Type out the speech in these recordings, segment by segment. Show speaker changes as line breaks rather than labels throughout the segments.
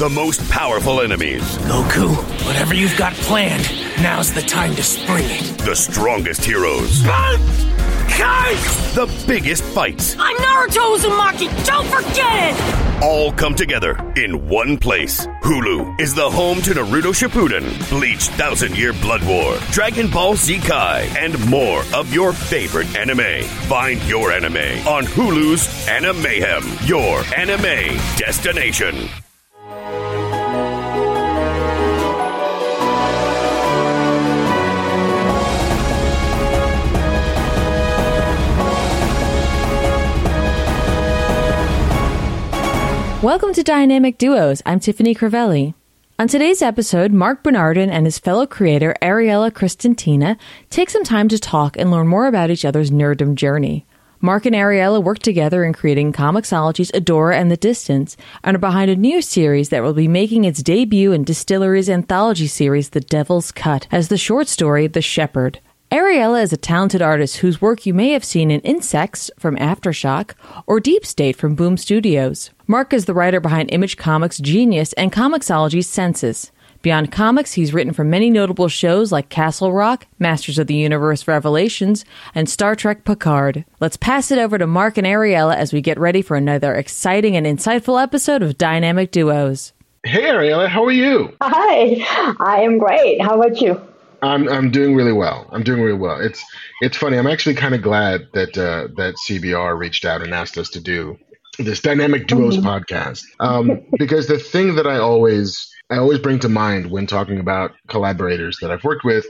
the most powerful enemies,
Goku, whatever you've got planned, now's the time to spring it.
the strongest heroes, the biggest fights,
I'm Naruto Uzumaki. Don't forget it!
all come together in one place. Hulu is the home to Naruto Shippuden, Bleach Thousand Year Blood War, Dragon Ball Z Kai, and more of your favorite anime. Find your anime on Hulu's Animayhem, your anime destination.
Welcome to Dynamic Duos. I'm Tiffany Crivelli. On today's episode, Marc Bernardin and his fellow creator, Ariela Kristantina, take some time to talk and learn more about each other's nerddom journey. Marc and Ariela work together in creating Comixology's Adora and The Distance and are behind a new series that will be making its debut in DSTLRY's anthology series, The Devil's Cut, as the short story The Shepherd. Ariela is a talented artist whose work you may have seen in Insexts from Aftershock or Deep State from Boom Studios. Marc is the writer behind Image Comics Genius and Comixology's Census. Beyond comics, he's written for many notable shows like Castle Rock, Masters of the Universe Revelations, and Star Trek Picard. Let's pass it over to Marc and Ariela as we get ready for another exciting and insightful episode of Dynamic Duos.
Hey Ariela, how are you?
Hi, I am great. How about you?
I'm I'm doing really well. I'm doing really well. It's it's funny. I'm actually kind of glad that uh, that CBR reached out and asked us to do this dynamic duos podcast um, because the thing that I always I always bring to mind when talking about collaborators that I've worked with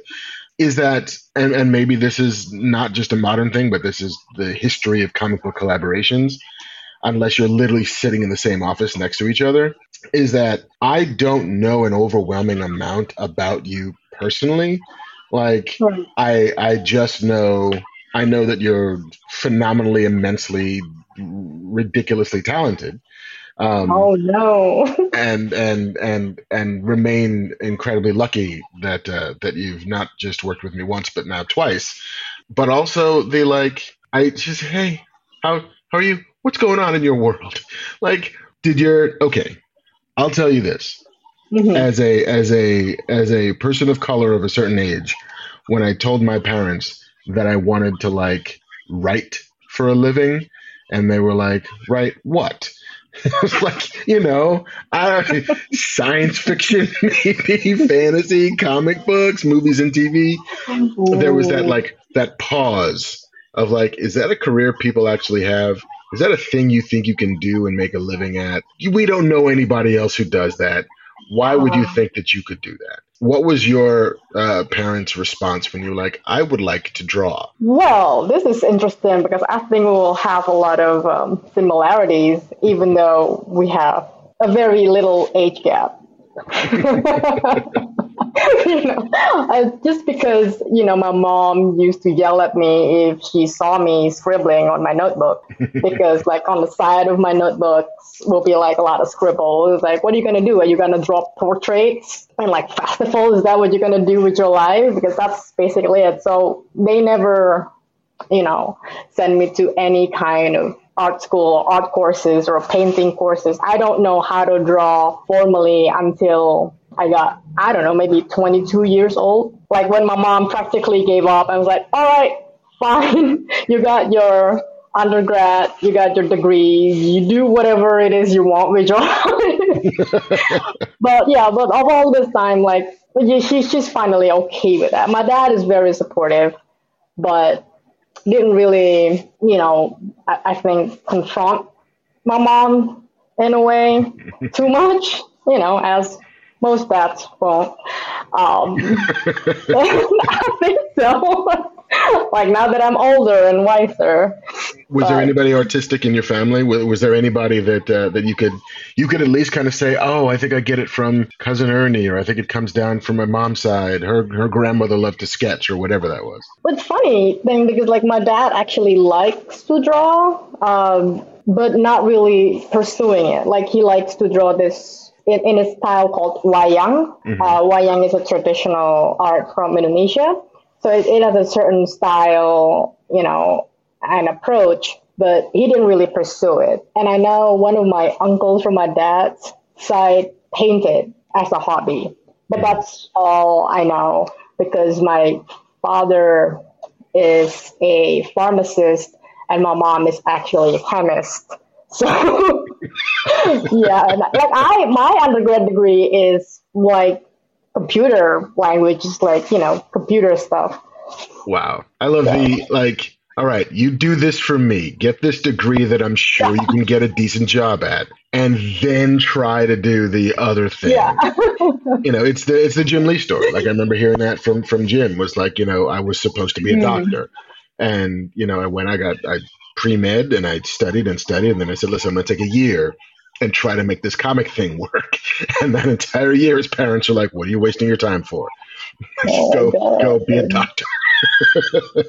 is that and, and maybe this is not just a modern thing, but this is the history of comic book collaborations. Unless you're literally sitting in the same office next to each other, is that I don't know an overwhelming amount about you personally. Like
Right.
I I just know I know that you're phenomenally, immensely, ridiculously talented. Um,
Oh no.
and and and and remain incredibly lucky that uh, that you've not just worked with me once but now twice, but also the like I just hey how how are you what's going on in your world like did your okay I'll tell you this
Mhm.
as a as a as a person of color of a certain age when I told my parents that I wanted to like write for a living and they were like write what? It was like you know I, science fiction maybe fantasy comic books movies and tv there was that like that pause of like is that a career people actually have? Is that a thing you think you can do and make a living at? We don't know anybody else who does that why would you
Uh.
think that you could do that what was your uh, parents response when you were like i would like to draw
Well, this is interesting because I think we will have a lot of um, similarities, even though we have a very little age gap. you know, uh, just because you know my mom used to yell at me if she saw me scribbling on my notebook because like on the side of my notebooks will be like a lot of scribbles. Like what are you going to do? Are you going to draw portraits? And like festivals? Is that what you're going to do with your life? Because that's basically it. So they never you know, send me to any kind of art school, art courses, or painting courses. I don't know how to draw formally until I got, I don't know, maybe 22 years old. Like when my mom practically gave up, I was like, all right, fine. you got your undergrad, you got your degree, you do whatever it is you want with your but yeah, but of all this time, like, she, she's finally okay with that. My dad is very supportive, but didn't really, you know, I, I think confront my mom in a way too much, you know, as most dads won't. Um, I think so. like now that I'm older and wiser,
Was there anybody artistic in your family? Was, was there anybody that uh, that you could you could at least kind of say, "Oh, I think I get it from cousin Ernie," or "I think it comes down from my mom's side. Her her grandmother loved to sketch," or whatever that was.
It's funny thing because like my dad actually likes to draw, um, but not really pursuing it. Like he likes to draw this in, in a style called wayang. Uh, wayang is a traditional art from Indonesia, so it, it has a certain style, you know, and approach. But he didn't really pursue it. And I know one of my uncles from my dad's side painted as a hobby. But mm-hmm. that's all I know because my father is a pharmacist and my mom is actually a chemist. So yeah, like I my undergrad degree is like computer language, just like you know computer stuff.
Wow, I love the like. All right, you do this for me. Get this degree that I'm sure you can get a decent job at, and then try to do the other thing.
Yeah.
you know, it's the it's the Jim Lee story. Like I remember hearing that from from Jim was like, you know, I was supposed to be a mm. doctor, and you know, when I got I pre med and I studied and studied, and then I said, listen, I'm gonna take a year and try to make this comic thing work. And that entire year, his parents are like, "What are you wasting your time for? Oh go go be a doctor."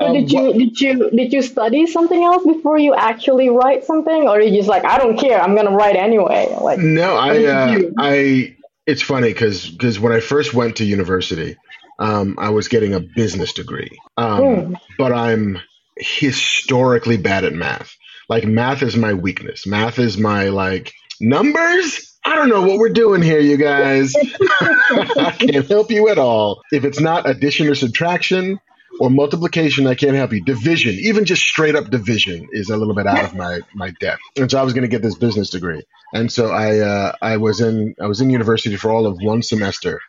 um, did you what, did you did you study something else before you actually write something, or are you just like, I don't care, I'm gonna write anyway? Like,
no, I uh, I. It's funny because because when I first went to university, um, I was getting a business degree, um, mm. but I'm historically bad at math. Like math is my weakness. Math is my like numbers. I don't know what we're doing here, you guys. I can't help you at all. If it's not addition or subtraction or multiplication, I can't help you. Division, even just straight up division, is a little bit out of my my depth. And so I was going to get this business degree, and so I uh, I was in I was in university for all of one semester,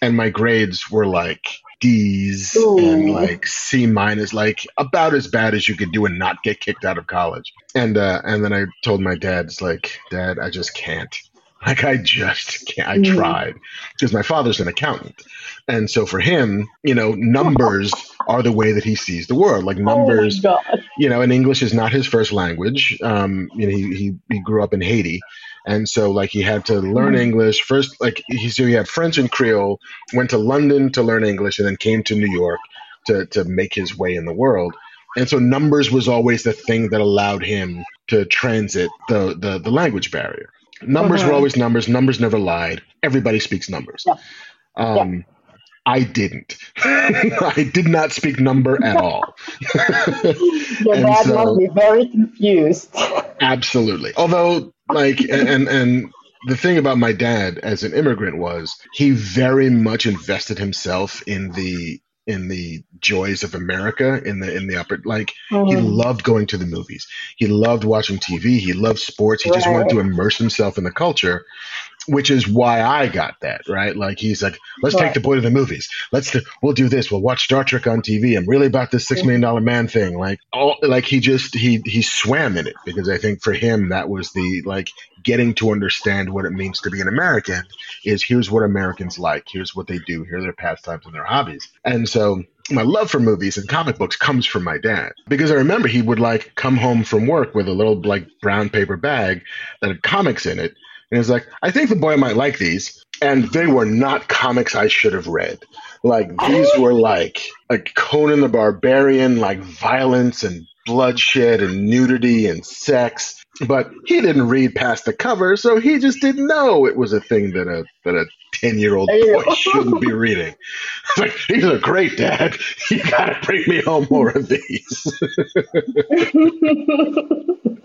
and my grades were like D's Ooh. and like C minus, like about as bad as you could do and not get kicked out of college. And uh, and then I told my dad, it's like, Dad, I just can't. Like I just can't. I mm. tried because my father's an accountant, and so for him, you know, numbers are the way that he sees the world. Like oh numbers, oh you know, and English is not his first language. Um, you know, he he, he grew up in Haiti, and so like he had to learn mm-hmm. English first. Like he so he had French and Creole. Went to London to learn English, and then came to New York to to make his way in the world. And so numbers was always the thing that allowed him to transit the the, the language barrier. Numbers were uh-huh. always numbers. Numbers never lied. Everybody speaks numbers. Yeah. Um, yeah. I didn't. I did not speak number at all.
Your dad so, must be very confused.
Absolutely. Although like and and the thing about my dad as an immigrant was he very much invested himself in the in the joys of America in the in the upper like mm-hmm. he loved going to the movies. He loved watching TV, he loved sports. He right. just wanted to immerse himself in the culture which is why I got that, right? Like he's like, let's right. take the boy to the movies. Let's do, we'll do this. We'll watch Star Trek on TV. I'm really about this six million dollar man thing. Like all, like he just he he swam in it because I think for him that was the like getting to understand what it means to be an American is here's what Americans like, here's what they do, here are their pastimes and their hobbies, and so my love for movies and comic books comes from my dad because I remember he would like come home from work with a little like brown paper bag that had comics in it and he's like, I think the boy might like these. And they were not comics I should have read. Like these oh. were like like Conan the Barbarian, like violence and bloodshed and nudity and sex. But he didn't read past the cover, so he just didn't know it was a thing that a that a ten year old boy shouldn't be reading. It's like these are great, Dad. You gotta bring me home more of these.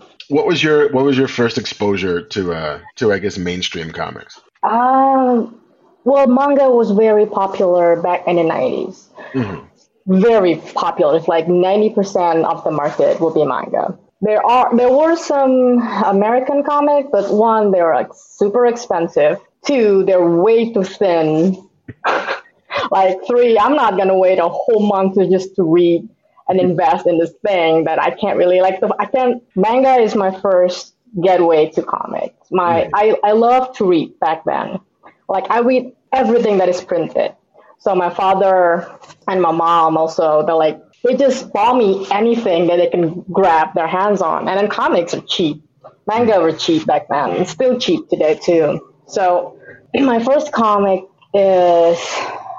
what was your what was your first exposure to uh to I guess mainstream comics?
Um, well, manga was very popular back in the 90s. Mm-hmm. Very popular. It's like ninety percent of the market will be manga. There are there were some American comics, but one they're like super expensive. Two, they're way too thin. like three, I'm not gonna wait a whole month just to read and invest in this thing that I can't really like. The, I can't. Manga is my first getaway to comics. My mm. I I love to read back then. Like I read everything that is printed. So my father and my mom also they're like they just buy me anything that they can grab their hands on. And then comics are cheap. Manga were cheap back then. It's still cheap today too. So my first comic is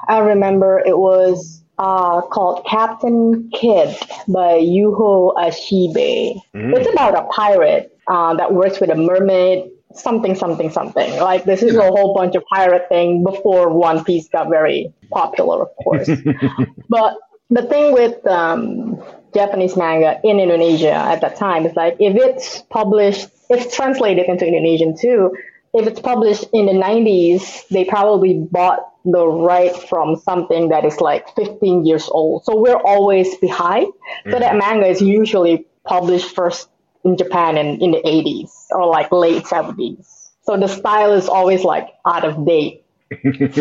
I remember it was uh, called Captain Kidd by Yuho Ashibe. Mm. It's about a pirate uh, that works with a mermaid, something, something, something. Like this is a whole bunch of pirate thing before One Piece got very popular, of course. but the thing with um, Japanese manga in Indonesia at that time is like if it's published, it's translated into Indonesian too. If it's published in the 90s, they probably bought the right from something that is like 15 years old. So we're always behind. Mm-hmm. So that manga is usually published first in Japan in, in the 80s or like late 70s. So the style is always like out of date.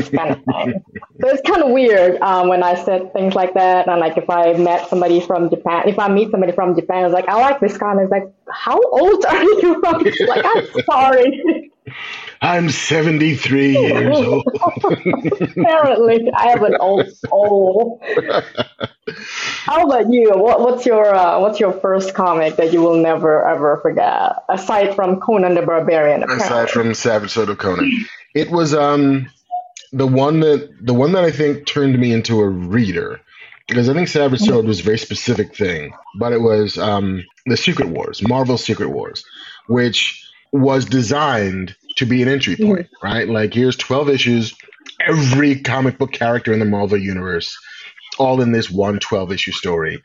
kind of thing. So it's kind of weird um, when I said things like that. And like if I met somebody from Japan, if I meet somebody from Japan, it's like, I like this kind. It's like, how old are you? like, I'm sorry.
I'm 73 years old.
Apparently, I have an old soul. How about you? What, what's your uh, what's your first comic that you will never ever forget, aside from Conan the Barbarian?
Apparently. Aside from Savage Sword of Conan, it was um the one that the one that I think turned me into a reader because I think Savage Sword was a very specific thing, but it was um the Secret Wars, Marvel Secret Wars, which was designed to be an entry point, mm-hmm. right? Like here's 12 issues, every comic book character in the Marvel universe, all in this one 12 issue story.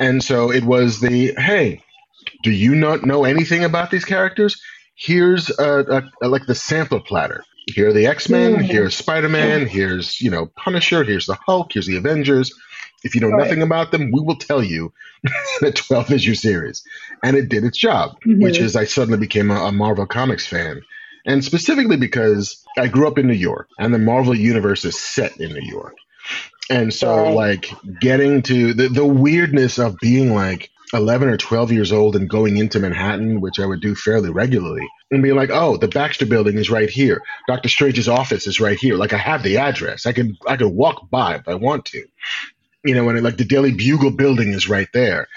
And so it was the hey, do you not know anything about these characters? Here's a, a, a like the sample platter. Here are the X Men. Mm-hmm. Here's Spider Man. Here's you know Punisher. Here's the Hulk. Here's the Avengers. If you know nothing about them, we will tell you a 12 issue series. And it did its job, mm-hmm. which is I suddenly became a, a, Marvel Comics fan. And specifically because I grew up in New York and the Marvel universe is set in New York. And so, right. like, getting to the, the weirdness of being like 11 or 12 years old and going into Manhattan, which I would do fairly regularly, and being like, oh, the Baxter building is right here. Doctor Strange's office is right here. Like, I have the address. I can, I can walk by if I want to you know, and like the Daily Bugle building is right there.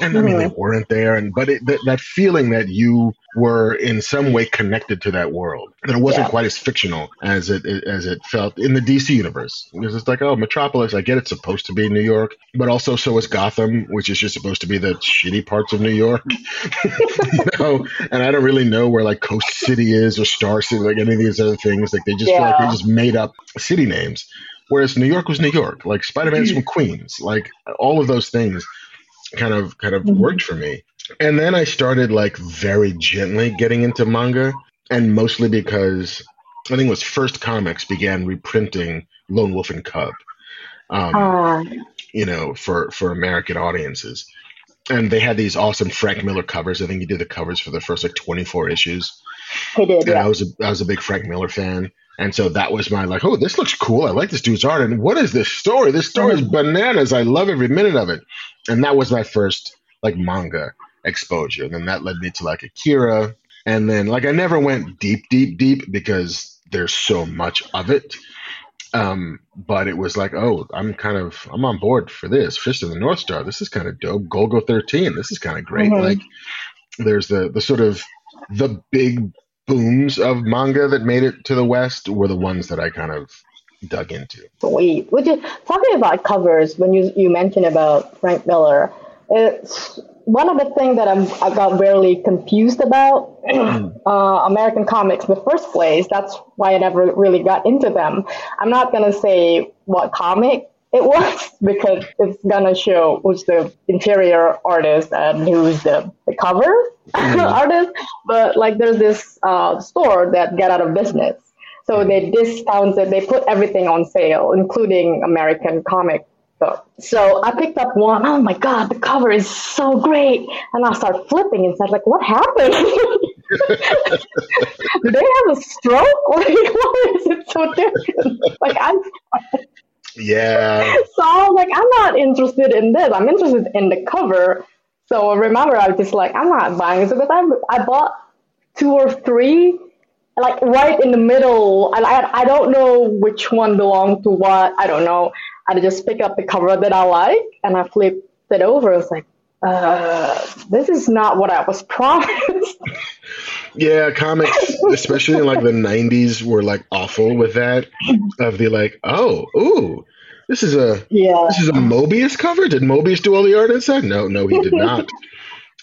And I mean, they weren't there, and but it, that, that feeling that you were in some way connected to that world, that it wasn't yeah. quite as fictional as it as it felt in the DC universe. Because it's like, oh, Metropolis, I get it's supposed to be New York, but also so is Gotham, which is just supposed to be the shitty parts of New York. you know, and I don't really know where like Coast City is or Star City, like any of these other things. Like they just yeah. feel like they just made up city names. Whereas New York was New York, like Spider Man's from mm. Queens, like all of those things kind of kind of mm-hmm. worked for me. And then I started like very gently getting into manga, and mostly because I think it was First Comics began reprinting Lone Wolf and Cub, um, uh. you know, for for American audiences. And they had these awesome Frank Miller covers. I think he did the covers for the first like 24 issues.
He did.
And yeah. I was a, I was a big Frank Miller fan. And so that was my like, oh, this looks cool. I like this dude's art. And what is this story? This story is mm-hmm. bananas. I love every minute of it. And that was my first like manga exposure. And then that led me to like Akira. And then like I never went deep, deep, deep because there's so much of it. Um, but it was like, oh, I'm kind of I'm on board for this. Fist of the North Star. This is kind of dope. Golgo 13. This is kind of great. Mm-hmm. Like there's the the sort of the big booms of manga that made it to the West were the ones that I kind of dug into.
Sweet. Would you talking about covers when you you mentioned about Frank Miller? It's one of the things that I'm I got really confused about uh, American comics in the first place. That's why I never really got into them. I'm not gonna say what comic it was because it's gonna show who's the interior artist and who's the, the cover mm. artist. But like there's this uh, store that got out of business. So they discounted, they put everything on sale, including American comic book. So I picked up one. Oh my God, the cover is so great. And I start flipping and said, like, what happened? Do they have a stroke? Like, why is it so different? Like, I'm
yeah.
So I was like, I'm not interested in this. I'm interested in the cover. So remember I was just like, I'm not buying this because I, I bought two or three, like right in the middle. And I, I don't know which one belonged to what. I don't know. I just pick up the cover that I like and I flipped it over. It's like, uh, this is not what I was promised.
yeah, comics, especially in like the '90s, were like awful with that. Of the like, oh, ooh, this is a yeah. this is a Moebius cover. Did Moebius do all the art inside? No, no, he did not.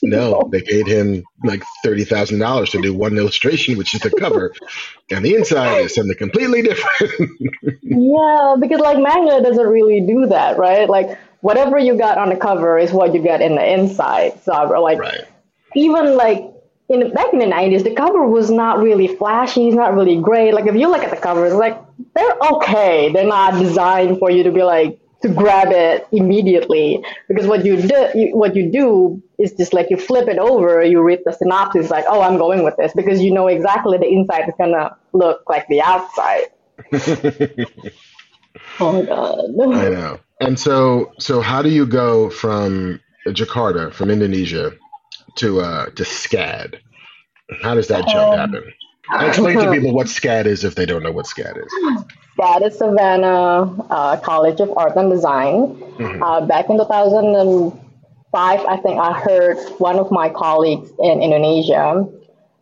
No, they paid him like thirty thousand dollars to do one illustration, which is the cover, and the inside is something completely different.
yeah, because like manga doesn't really do that, right? Like whatever you got on the cover is what you get in the inside. So like right. even like in back in the 90s, the cover was not really flashy, it's not really great. Like if you look at the covers, like they're okay. They're not designed for you to be like to grab it immediately because what you do you, what you do is just like you flip it over you read the synopsis like oh i'm going with this because you know exactly the inside is gonna look like the outside. Oh my god.
I know. And so so how do you go from jakarta from indonesia to uh to scad? How does that jump um, happen? Explain to people what scad is if they don't know what scad is.
SCAD is Savannah uh, College of Art and Design. Mm-hmm. Uh, back in 2005, I think I heard one of my colleagues in Indonesia.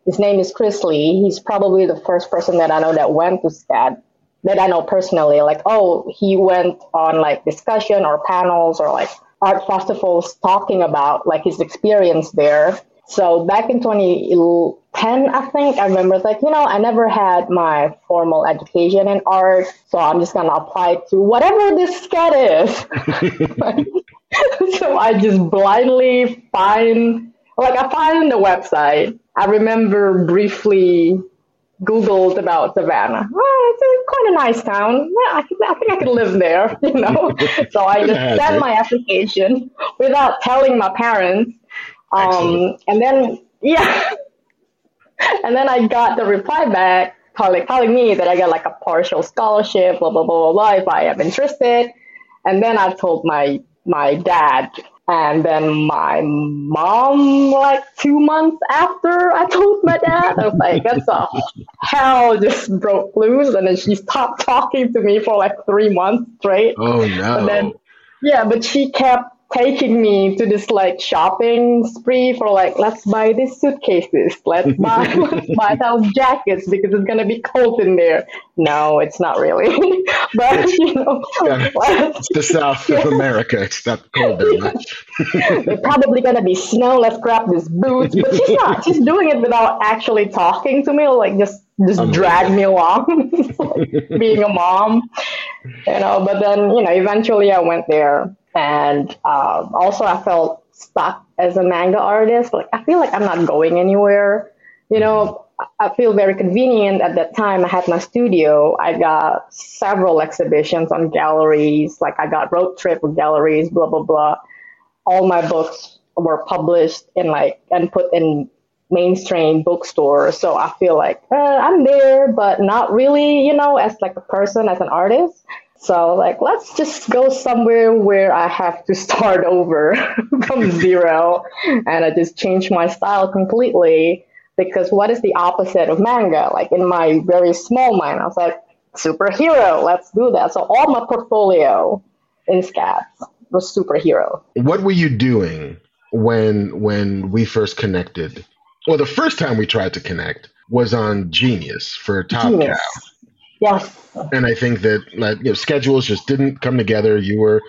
His name is Chris Lie. He's probably the first person that I know that went to SCAD that I know personally. Like, oh, he went on like discussion or panels or like art festivals talking about like his experience there. So back in 2010, I think I remember like, you know, I never had my formal education in art. So I'm just going to apply to whatever this SCAD is. so I just blindly find, like I find the website. I remember briefly Googled about Savannah. Oh, it's a, quite a nice town. Yeah, I, I think I could live there, you know. so I just sent my application without telling my parents um, and then, yeah. and then I got the reply back calling, telling me that I got like a partial scholarship, blah, blah, blah, blah, blah, if I am interested. And then I told my, my dad and then my mom, like two months after I told my dad, I was like, that's a hell just broke loose. And then she stopped talking to me for like three months straight.
Oh, no.
And then, yeah, but she kept taking me to this like shopping spree for like let's buy these suitcases. Let's buy let's buy those jackets because it's gonna be cold in there. No it's not really. But you know
yeah, it's the south of america. It's not cold there much.
It's probably gonna be snow. Let's grab these boots. But she's not. She's doing it without actually talking to me like just just I'm drag me along. Being a mom you know. But then you know eventually i went there and um, also, I felt stuck as a manga artist. Like, I feel like I'm not going anywhere. You know, I feel very convenient at that time. I had my studio. I got several exhibitions on galleries. Like, I got road trip with galleries, blah, blah, blah. All my books were published in like and put in mainstream bookstores. So I feel like uh, I'm there, but not really, you know, as like a person, as an artist. So like, let's just go somewhere where I have to start over from zero and I just change my style completely because what is the opposite of manga? Like in my very small mind, I was like, superhero, let's do that. So all my portfolio in SCAD was superhero.
What were you doing when when we first connected? Well, the first time we tried to connect was on Genius for Top Genius. Cow.
Yes.
And I think that like, you know, schedules just didn't come together. You were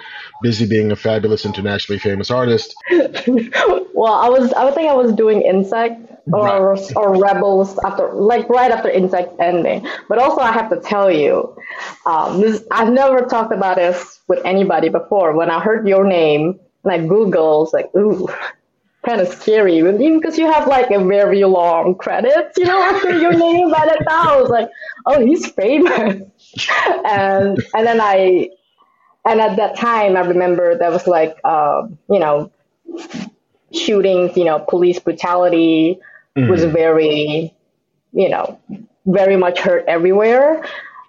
busy being a fabulous internationally famous artist.
well, I was I think I was doing Insect or right. or Rebels after like right after Insect ending. But also I have to tell you, um, this, I've never talked about this with anybody before. When I heard your name and I Googled, like, ooh, kind of scary, even because you have like a very long credits, you know, after your name. By the time I was like, oh, he's famous, and and then I, and at that time I remember that was like, uh, you know, shootings, you know, police brutality mm-hmm. was very, you know, very much hurt everywhere,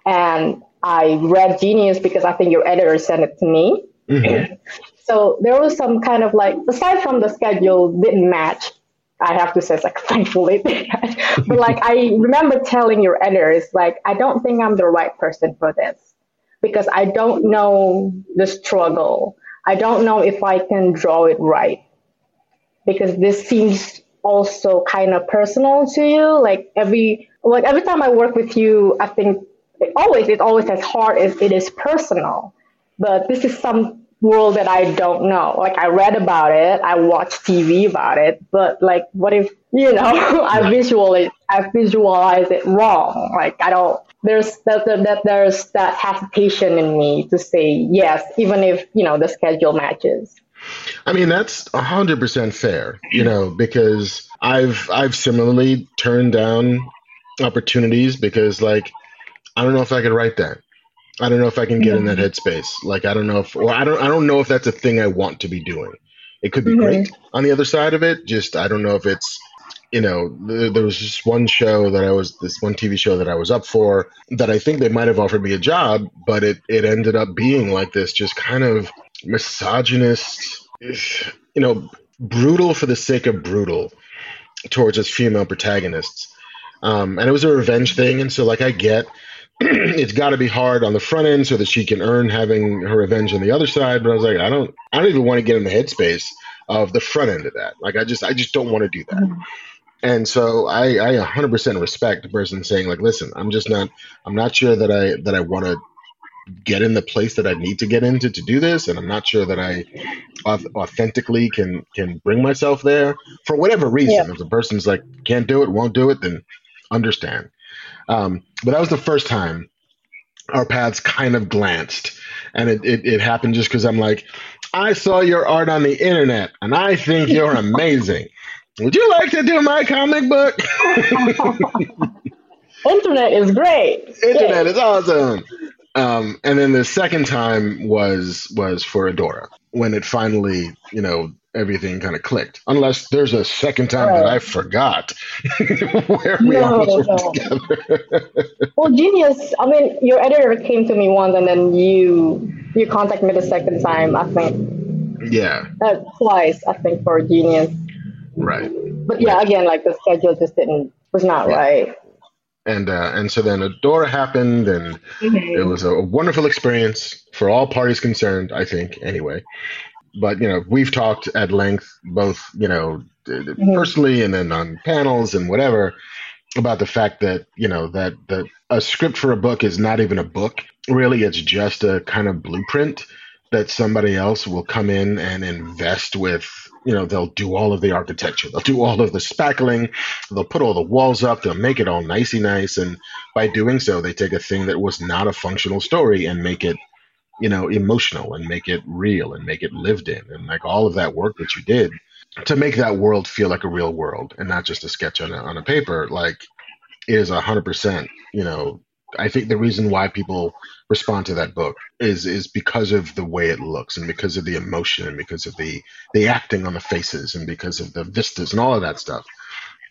and I read Genius because I think your editor sent it to me. Mm-hmm. So there was some kind of like, aside from the schedule didn't match, I have to say, it's like thankfully, but like I remember telling your editors, like I don't think I'm the right person for this because I don't know the struggle. I don't know if I can draw it right because this seems also kind of personal to you. Like every like every time I work with you, I think it always it's always as hard as it is personal. But this is some world that I don't know. Like I read about it, I watched TV about it, but like what if you know I visualize I visualize it wrong? Like I don't. There's that, that there's that hesitation in me to say yes, even if you know the schedule matches.
I mean that's hundred percent fair, you know, because I've I've similarly turned down opportunities because like I don't know if I could write that. I don't know if I can get in that headspace. Like I don't know if or I don't I don't know if that's a thing I want to be doing. It could be great on the other side of it. Just I don't know if it's you know there, there was just one show that I was this one TV show that I was up for that I think they might have offered me a job, but it it ended up being like this just kind of misogynist, you know, brutal for the sake of brutal towards its female protagonists. Um, and it was a revenge thing, and so like I get it's got to be hard on the front end so that she can earn having her revenge on the other side. But I was like, I don't, I don't even want to get in the headspace of the front end of that. Like, I just, I just don't want to do that. Mm-hmm. And so I, I 100% respect the person saying like, listen, I'm just not, I'm not sure that I, that I want to get in the place that I need to get into to do this, and I'm not sure that I authentically can can bring myself there for whatever reason. Yeah. If the person's like can't do it, won't do it, then understand. Um, but that was the first time our paths kind of glanced. And it, it, it happened just because I'm like, I saw your art on the internet and I think you're amazing. Would you like to do my comic book?
internet is great.
Internet is awesome. Um, and then the second time was was for Adora when it finally, you know, everything kind of clicked. Unless there's a second time right. that I forgot where we no, almost no.
together. well, genius. I mean, your editor came to me once, and then you you contacted me the second time. I think.
Yeah.
Uh, twice, I think, for genius.
Right.
But yeah, again, like the schedule just didn't was not yeah. right.
And uh, and so then Adora happened, and mm-hmm. it was a wonderful experience for all parties concerned. I think, anyway but you know we've talked at length both you know mm-hmm. personally and then on panels and whatever about the fact that you know that that a script for a book is not even a book. Really it's just a kind of blueprint that somebody else will come in and invest with. You know they'll do all of the architecture. They'll do all of the spackling. They'll put all the walls up. They'll make it all nicey nice and by doing so they take a thing that was not a functional story and make it you know, emotional and make it real and make it lived in and like all of that work that you did to make that world feel like a real world and not just a sketch on a, on a paper, like is a hundred percent, you know, I think the reason why people respond to that book is is because of the way it looks and because of the emotion and because of the the acting on the faces and because of the vistas and all of that stuff.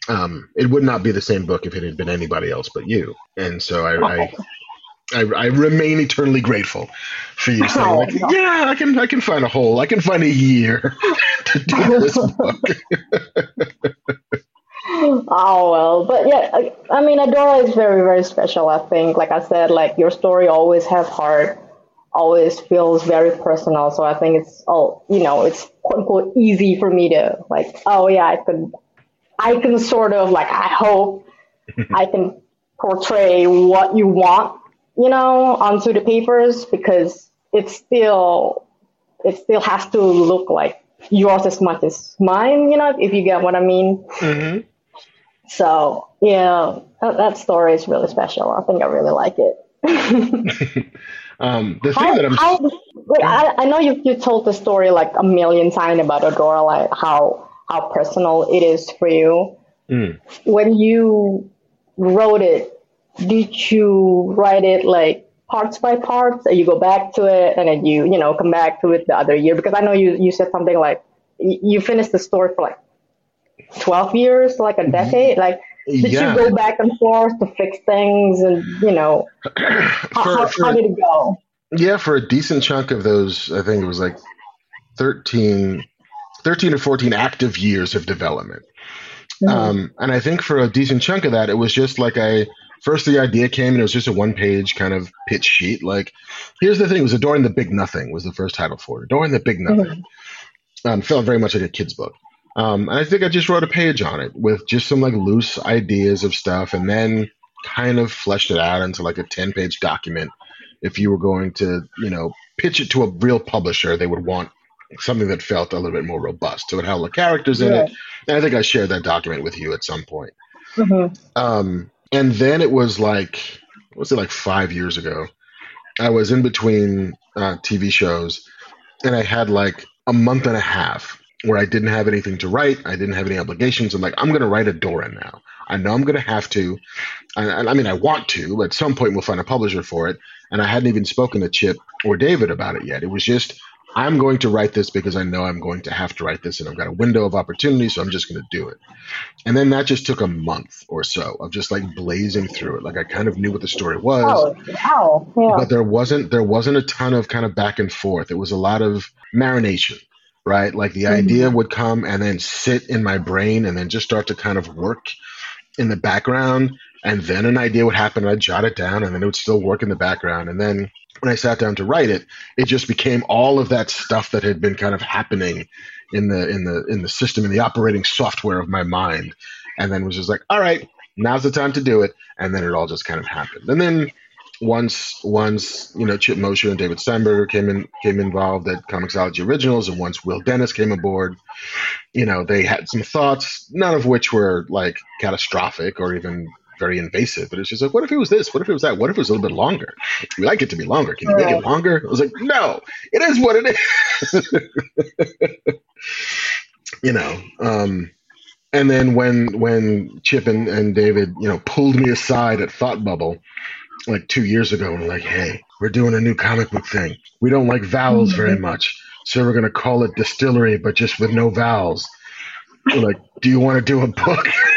Um, it would not be the same book if it had been anybody else but you. And so I, I I, I remain eternally grateful for you saying, oh, like, yeah, I can I can find a hole, I can find a year to do this book.
oh well, but yeah, I, I, mean, Adora is very very special. I think, like I said, like your story always has heart, always feels very personal. So I think it's all you know, it's quote unquote easy for me to like, oh yeah, I can, I can sort of like, I hope I can portray what you want you know, onto the papers because it still it still has to look like yours as much as mine, you know, if you get what I mean. Mm-hmm. So yeah, that, that, story is really special. I think I really like it.
um, the thing how, that I'm,
how, wait, I, I know you you told the story like a million times about Adora, like how how personal it is for you. Mm. When you wrote it, did you write it like parts by parts and you go back to it and then you you know come back to it the other year? Because i know you you said something like you finished the story for like 12 years like a decade? Like did yeah. you go back and forth to fix things and you know how, for, for, how did it go?
Yeah for a decent chunk of those i think it was like 13 13 or 14 active years of development. Mm-hmm. um, and i think for a decent chunk of that it was just like i first the idea came and it was just a one page kind of pitch sheet. Like, here's the thing: it was Adoring the Big Nothing was the first title for it. Adoring the Big Nothing. Mm-hmm. Um, felt very much like a kid's book. Um, and I think I just wrote a page on it with just some like loose ideas of stuff, and then kind of fleshed it out into like a ten page document. If you were going to, you know, pitch it to a real publisher, they would want something that felt a little bit more robust. So it had all the characters in yeah. it. And I think I shared that document with you at some point. Mm-hmm. Um, and then it was like, was it like five years ago? I was in between uh, TV shows, and I had like a month and a half where I didn't have anything to write. I didn't have any obligations. I'm like, I'm going to write Adora now. I know I'm going to have to. And, I mean, I want to. At some point, we'll find a publisher for it. And I hadn't even spoken to Chip or David about it yet. It was just, I'm going to write this because I know I'm going to have to write this and I've got a window of opportunity, so I'm just going to do it. And then that just took a month or so of just like blazing through it. Like I kind of knew what the story was.
Oh, wow. Yeah.
But there wasn't there wasn't a ton of kind of back and forth. It was a lot of marination, right? Like the mm-hmm. idea would come and then sit in my brain and then just start to kind of work in the background and then an idea would happen and I'd jot it down and then it would still work in the background and then when I sat down to write it, it just became all of that stuff that had been kind of happening in the in the in the system in the operating software of my mind, and then was just like, all right, now's the time to do it, and then it all just kind of happened. And then once once you know Chip Mosher and David Steinberger came in came involved at Comixology Originals, and once Will Dennis came aboard, you know they had some thoughts, none of which were like catastrophic or even very invasive. But it's just like, what if it was this? What if it was that? What if it was a little bit longer? We like it to be longer. Can you make it longer? I was like, no, it is what it is. you know. Um, and then when when Chip and, and David, you know, pulled me aside at Thought Bubble like two years ago and like, hey, we're doing a new comic book thing. We don't like vowels mm-hmm. very much. So we're gonna call it distillery, but just with no vowels. We're like, do you want to do a book?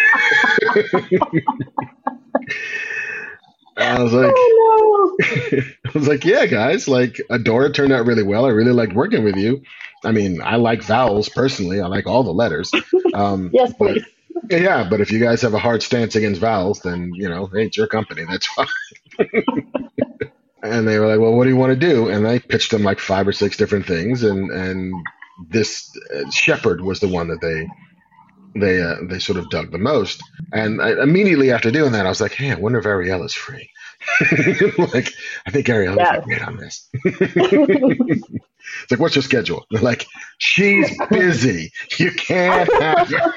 I was like, oh, no. I was like, yeah, guys, like Adora turned out really well. I really liked working with you. I mean, I like vowels personally. I like all the letters. Um,
yes, please.
But, yeah, but if you guys have a hard stance against vowels, then you know, hey, it's your company. That's fine. and they were like, well, what do you want to do? And I pitched them like five or six different things, and and this uh, Shepherd was the one that they they uh, they sort of dug the most. And I, immediately after doing that, I was like, hey, I wonder if Ariela's free. like, I think would be great on this. it's like, what's your schedule? They're like, she's busy. You can't have her.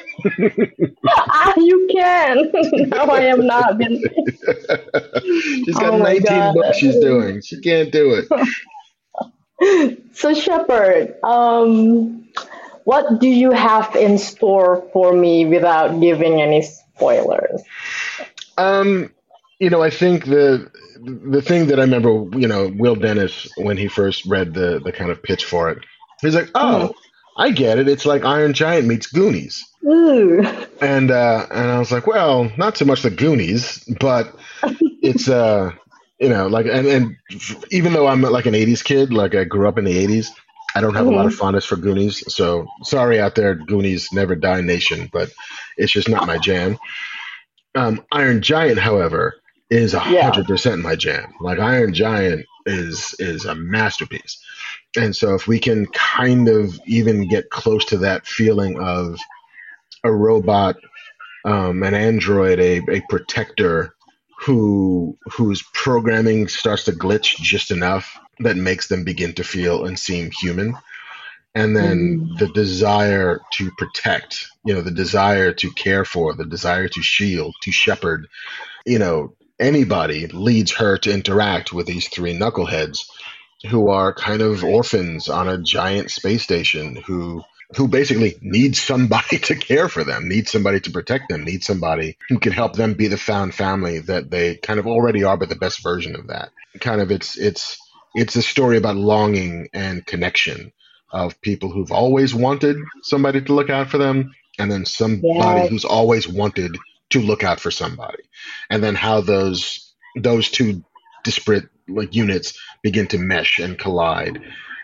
ah, you can. no, I am not busy.
she's got oh 19 God. books she's doing. She can't do
it. so, Shepherd, um, what do you have in store for me without giving any spoilers?
Um, you know, I think the the thing that I remember, you know, Will Dennis when he first read the the kind of pitch for it, he's like, "Oh, mm. I get it. It's like Iron Giant meets Goonies." Ooh. And uh, and I was like, "Well, not so much the Goonies, but it's uh, you know, like and and even though I'm like an '80s kid, like I grew up in the '80s." I don't have mm-hmm. a lot of mm-hmm. fondness for Goonies, so sorry out there, Goonies Never Die Nation, but it's just not my jam. Um, Iron Giant, however, is a hundred percent my jam. Like Iron Giant is is a masterpiece, and so if we can kind of even get close to that feeling of a robot, um, an android, a, a protector who whose programming starts to glitch just enough that makes them begin to feel and seem human and then mm. the desire to protect you know the desire to care for the desire to shield to shepherd you know anybody leads her to interact with these three knuckleheads who are kind of orphans on a giant space station who who basically need somebody to care for them, need somebody to protect them, need somebody who can help them be the found family that they kind of already are, but the best version of that. Kind of it's it's it's a story about longing and connection of people who've always wanted somebody to look out for them and then somebody who's always wanted to look out for somebody and then how those those two disparate like units begin to mesh and collide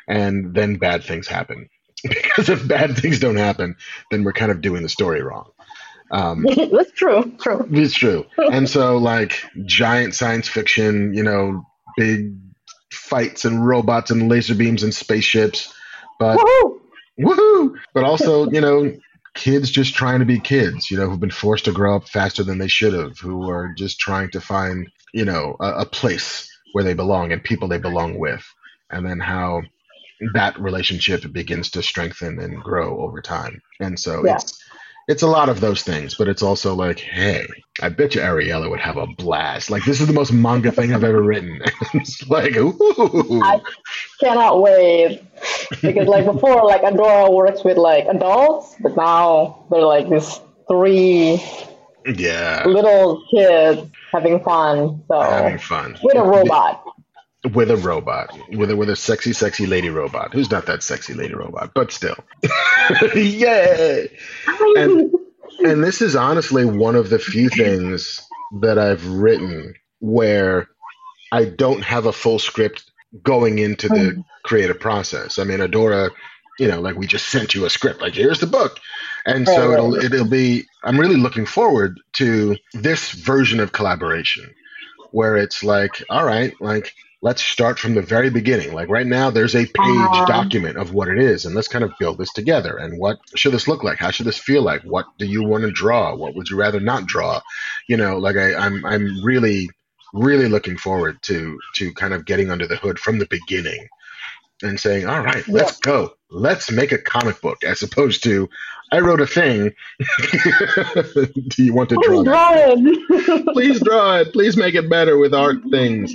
and then bad things happen because if bad things don't happen then we're kind of doing the story wrong
um, That's true. True.
It's true. and so, like giant science fiction, you know, big fights and robots and laser beams and spaceships, but woohoo! woohoo! But also, you know, kids just trying to be kids, you know, who've been forced to grow up faster than they should have, who are just trying to find, you know, a, a place where they belong and people they belong with, and then how that relationship begins to strengthen and grow over time. And so yeah. it's it's a lot of those things, but it's also like, hey, I bet you Ariela would have a blast. Like this is the most manga thing I've ever written. it's like, ooh.
I cannot wait. because like before, like Adora works with like adults, but now they're like this three
Yeah,
little kids having fun. So
having fun
with a robot.
With a robot, with a with a sexy, sexy lady robot who's not that sexy lady robot, but still, yay! And and this is honestly one of the few things that I've written where I don't have a full script going into the creative process. I mean, Adora, you know, like we just sent you a script, like here's the book, and so
Right,
it'll
right.
it'll be. I'm really looking forward to this version of collaboration, where it's like, all right, like let's start from the very beginning. Like right now, there's a page
Uh-huh.
document of what it is, and let's kind of build this together. And what should this look like? How should this feel like? What do you want to draw? What would you rather not draw? You know, like I, I'm I'm really really looking forward to to kind of getting under the hood from the beginning and saying, all right, let's go. Let's make a comic book as opposed to I wrote a thing. do you want to draw
draw it.
Please draw it. Please make it better with art things.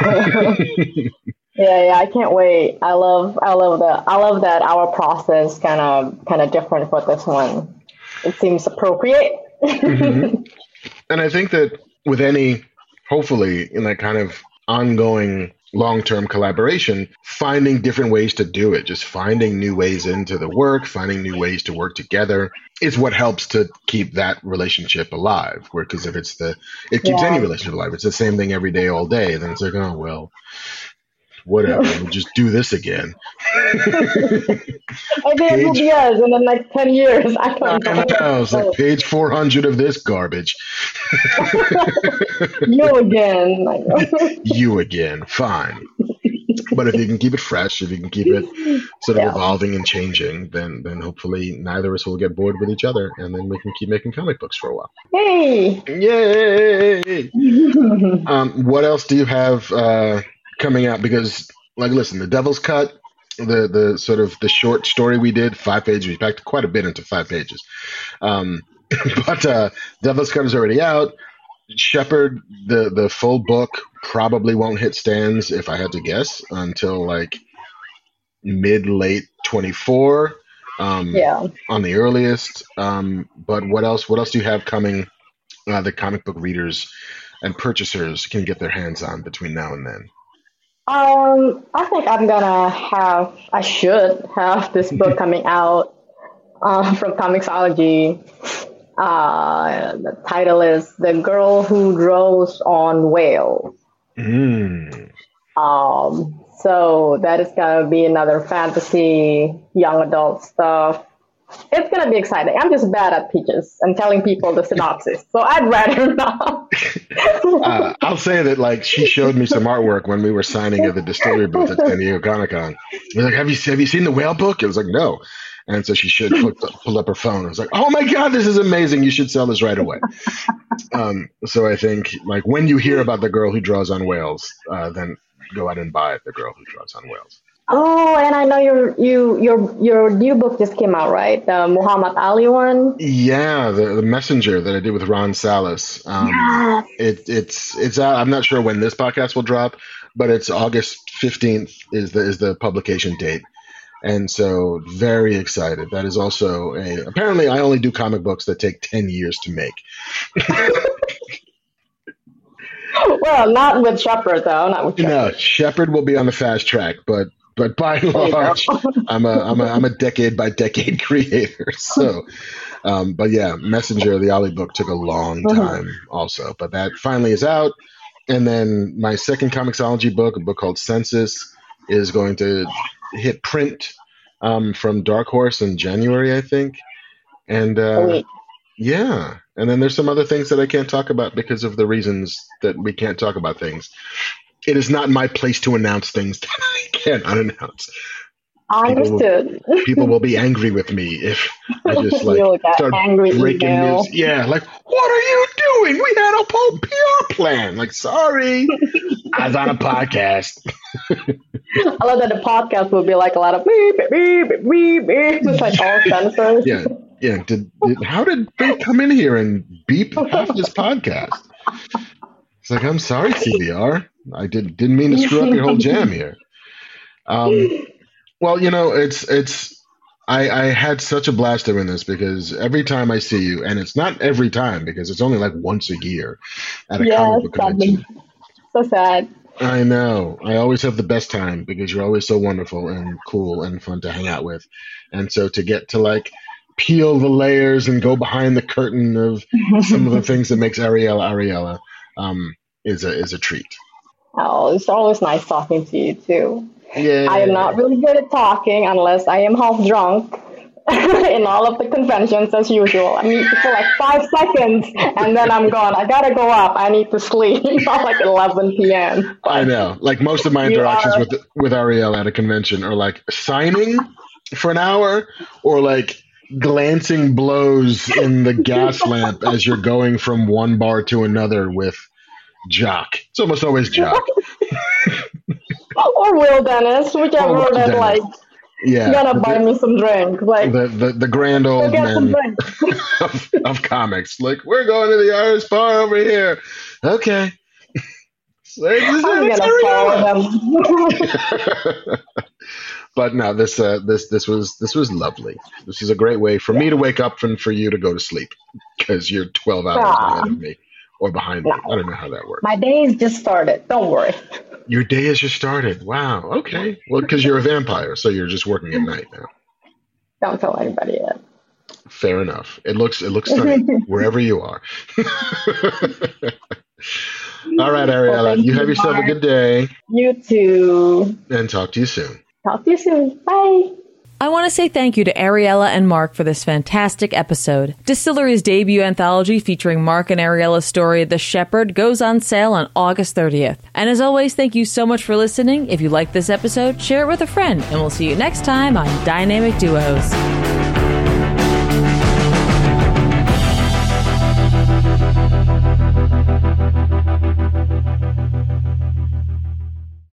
Yeah, yeah, I can't wait. I love, I love that. I love that our process kind of, kind of different for this one. It seems appropriate.
Mhm. And I think that with any, hopefully, in that kind of ongoing long term collaboration, finding different ways to do it, just finding new ways into the work, finding new ways to work together is what helps to keep that relationship alive. Because if it's the, it keeps
Yeah.
any relationship alive. It's the same thing every day, all day. Then it's like, oh, well, whatever, we'll just do this again.
And then it will be us in the next 10 years. I
I
don't know.
know. It's like page 400 of this garbage.
You again.
You again. Fine. But if you can keep it fresh, if you can keep it sort of
Yeah.
evolving and changing, then then hopefully neither of us will get bored with each other, and then we can keep making comic books for a while.
hey.
Yay! um, what else do you have uh, coming out? Because, like, listen, the Devil's Cut, the the sort of the short story we did, five pages. We packed quite a bit into five pages. Um, but uh, Devil's Cut is already out. Shepherd, the the full book probably won't hit stands if I had to guess until like mid late twenty four. Um,
Yeah.
on the earliest. Um, but what else? What else do you have coming? Uh, the comic book readers and purchasers can get their hands on between now and then.
Um, I think I'm gonna have, I should have this book coming out uh, from Comixology. Uh, the title is The Girl Who Draws on Whales.
Mm.
Um, so that is gonna be another fantasy, young adult stuff. It's gonna be exciting. I'm just bad at pitches and telling people the synopsis, so I'd rather not.
Uh, I'll say that like she showed me some artwork when we were signing at the DSTLRY booth at San Diego Comic Con. Was like, "Have you have you seen the whale book?" It was like, "No." And so she should pull, pull up her phone. I was like, "Oh my god, this is amazing! You should sell this right away." Um, so I think like when you hear about the girl who draws on whales, uh, then go out and buy the girl who draws on whales.
Oh, and I know your you your your new book just came out, right? The Muhammad Ali one.
Yeah, the, the messenger that I did with Ron Salas. Um, it, it's it's out. I'm not sure when this podcast will drop, but it's August 15th is the is the publication date, and so very excited. That is also a apparently I only do comic books that take 10 years to make.
Well, not with Shepherd though, not with Shepherd.
No, Shepherd will be on the fast track, but but by and large, I'm a I'm a I'm a decade by decade creator. So, um, but yeah, Messenger, of the Ali book took a long
Mhm.
time also, but that finally is out. And then my second Comixology book, a book called Census, is going to hit print um, from Dark Horse in January, I think. And uh, yeah, and then there's some other things that I can't talk about because of the reasons that we can't talk about things. It is not my place to announce things that I can't unannounce.
I
people will- People will be angry with me if I just like start
angry
breaking
email.
news. Yeah, like what are you doing? We had a whole PR plan. Like, sorry, I was on a podcast.
I love that the podcast will be like a lot of beep, beep, beep, beep, beep. It's like all censors.
Yeah, yeah. Did, did how did they come in here and beep half this podcast? It's like I'm sorry, CBR. I did didn't mean to screw up your whole jam here. Um, Well, you know, it's it's I, I had such a blast doing this because every time I see you, and it's not every time because it's only like once a year at a
Yes,
comic book convention.
So sad.
I know. I always have the best time because you're always so wonderful and cool and fun to hang out with. And so to get to like peel the layers and go behind the curtain of some of the things that makes Ariela Ariela um, is a is a treat.
Oh, it's always nice talking to you too.
Yeah.
I am not really good at talking unless I am half drunk in all of the conventions as usual. I meet for like five seconds and then I'm gone. I gotta go up. I need to sleep at like 11 p.m.
I know. Like most of my interactions
are-
with with Ariel at a convention are like signing for an hour or like glancing blows in the Gaslamp as you're going from one bar to another with Jock. It's almost always Jock.
Or Will Dennis, whichever
Will
that
Dennis.
like
Yeah.
gonna buy me some drink. Like
the, the the grand old
get some
men
drink.
of, of comics. Like we're going to the Irish bar over here. Okay. So
I'm gonna follow them.
But no, this uh, this this was this was lovely. This is a great way for me to wake up and for you to go to sleep because you're 12 hours
Ah.
ahead of me or behind me. I don't know how that works.
My day's just started. Don't worry.
Your day has just started. Wow. Okay. Well, because you're a vampire, so you're just working at night now.
Don't tell anybody yet.
Fair enough. It looks it looks sunny wherever you are. All right, Ariela.
thank
you
you,
have yourself a good day
You too.
and talk to you soon.
Talk to you soon. Bye.
I want to say thank you to Ariela and Marc for this fantastic episode. DSTLRY's debut anthology featuring Marc and Ariela's story, The Shepherd, goes on sale on August 30th. And as always, thank you so much for listening. If you liked this episode, share it with a friend, and we'll see you next time on Dynamic Duos.